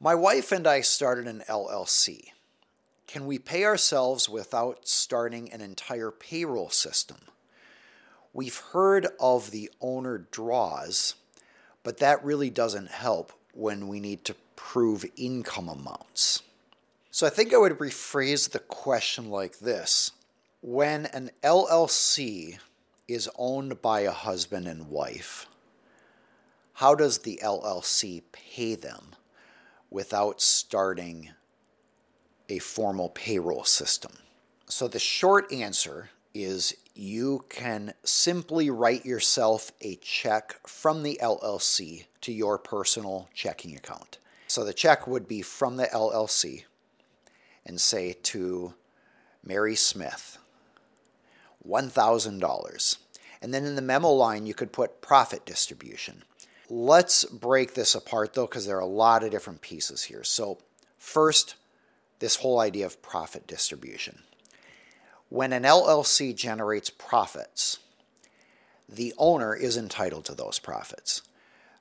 My wife and I started an LLC. Can we pay ourselves without starting an entire payroll system? We've heard of the owner draws, but that really doesn't help when we need to prove income amounts. So I think I would rephrase the question like this When an LLC is owned by a husband and wife, how does the LLC pay them without starting a formal payroll system? So the short answer is you can simply write yourself a check from the LLC to your personal checking account. So the check would be from the LLC and say to Mary Smith, $1,000. And then in the memo line, you could put profit distribution. Let's break this apart though, because there are a lot of different pieces here. So, first, this whole idea of profit distribution. When an LLC generates profits, the owner is entitled to those profits.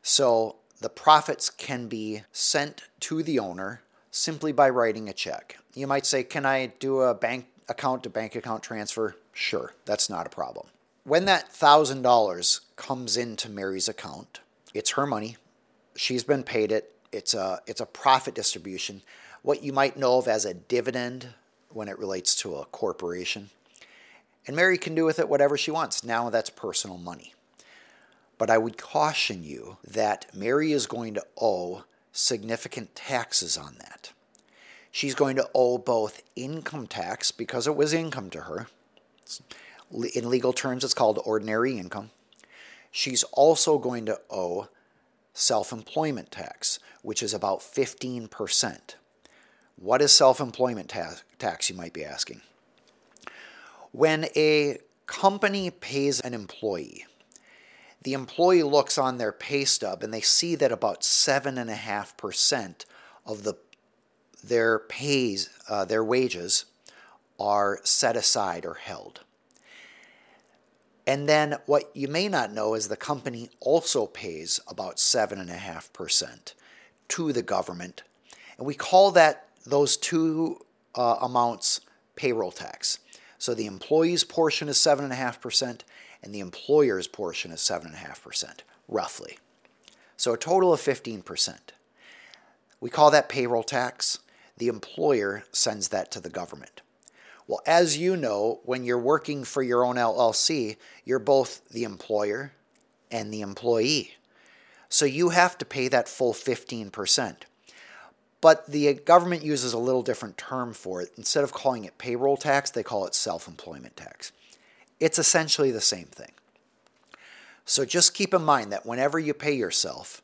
So, the profits can be sent to the owner simply by writing a check. You might say, Can I do a bank account to bank account transfer? Sure, that's not a problem. When that $1,000 comes into Mary's account, it's her money. She's been paid it. It's a, it's a profit distribution, what you might know of as a dividend when it relates to a corporation. And Mary can do with it whatever she wants. Now that's personal money. But I would caution you that Mary is going to owe significant taxes on that. She's going to owe both income tax because it was income to her. In legal terms, it's called ordinary income. She's also going to owe self employment tax, which is about 15%. What is self employment ta- tax, you might be asking? When a company pays an employee, the employee looks on their pay stub and they see that about 7.5% of the, their pays, uh, their wages, are set aside or held. And then what you may not know is the company also pays about 7.5% to the government. And we call that those two uh, amounts payroll tax. So the employee's portion is 7.5% and the employer's portion is 7.5%, roughly. So a total of 15%. We call that payroll tax. The employer sends that to the government. Well, as you know, when you're working for your own LLC, you're both the employer and the employee. So you have to pay that full 15%. But the government uses a little different term for it. Instead of calling it payroll tax, they call it self employment tax. It's essentially the same thing. So just keep in mind that whenever you pay yourself,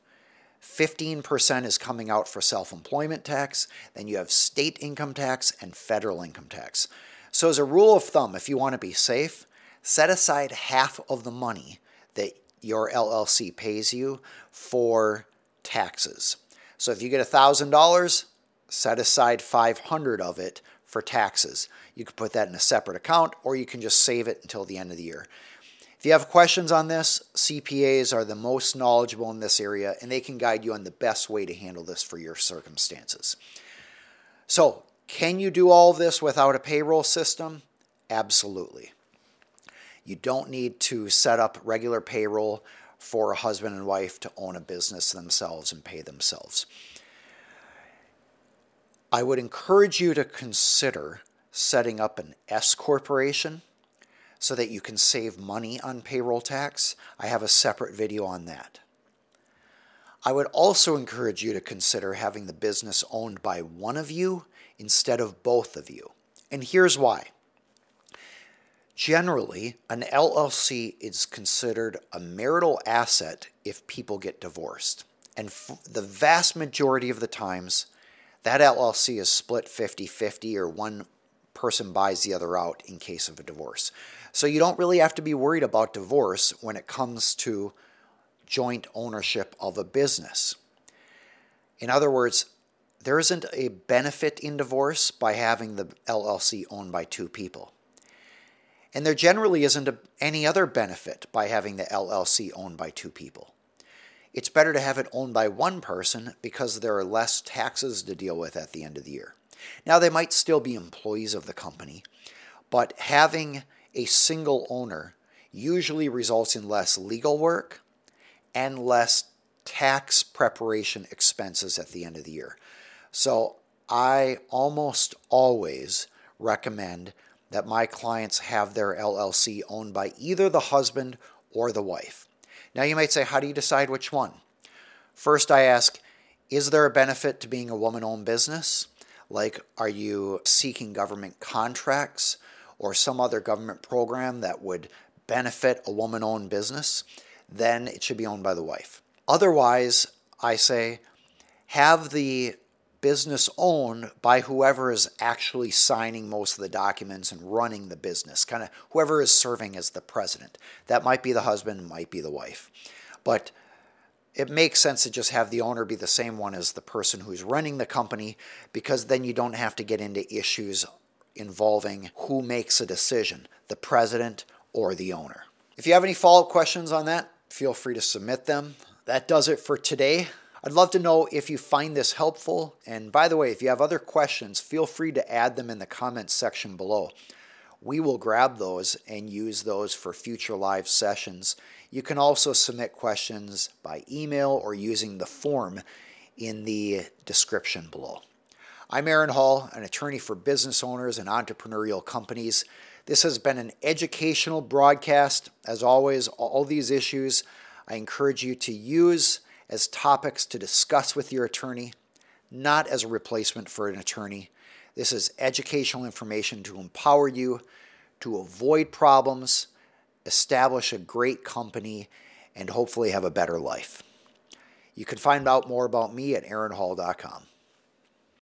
15% is coming out for self employment tax, then you have state income tax and federal income tax. So, as a rule of thumb, if you want to be safe, set aside half of the money that your LLC pays you for taxes. So, if you get $1,000, set aside 500 of it for taxes. You can put that in a separate account or you can just save it until the end of the year. If you have questions on this, CPAs are the most knowledgeable in this area and they can guide you on the best way to handle this for your circumstances. So, can you do all this without a payroll system? Absolutely. You don't need to set up regular payroll for a husband and wife to own a business themselves and pay themselves. I would encourage you to consider setting up an S corporation so that you can save money on payroll tax. I have a separate video on that. I would also encourage you to consider having the business owned by one of you instead of both of you. And here's why. Generally, an LLC is considered a marital asset if people get divorced. And f- the vast majority of the times, that LLC is split 50 50 or one person buys the other out in case of a divorce. So you don't really have to be worried about divorce when it comes to joint ownership of a business. In other words, there isn't a benefit in divorce by having the LLC owned by two people. And there generally isn't a, any other benefit by having the LLC owned by two people. it's better to have it owned by one person because there are less taxes to deal with at the end of the year. Now, they might still be employees of the company, but having a single owner usually results in less legal work and less tax preparation expenses at the end of the year. So, I almost always recommend that my clients have their LLC owned by either the husband or the wife. Now, you might say, how do you decide which one? First, I ask, is there a benefit to being a woman owned business? Like, are you seeking government contracts or some other government program that would benefit a woman owned business? Then it should be owned by the wife. Otherwise, I say, have the business owned by whoever is actually signing most of the documents and running the business, kind of whoever is serving as the president. That might be the husband, might be the wife. But it makes sense to just have the owner be the same one as the person who's running the company because then you don't have to get into issues involving who makes a decision, the president or the owner. If you have any follow up questions on that, feel free to submit them. That does it for today. I'd love to know if you find this helpful. And by the way, if you have other questions, feel free to add them in the comments section below. We will grab those and use those for future live sessions. You can also submit questions by email or using the form in the description below. I'm Aaron Hall, an attorney for business owners and entrepreneurial companies. This has been an educational broadcast. As always, all these issues I encourage you to use as topics to discuss with your attorney, not as a replacement for an attorney. This is educational information to empower you to avoid problems, establish a great company, and hopefully have a better life. You can find out more about me at aaronhall.com.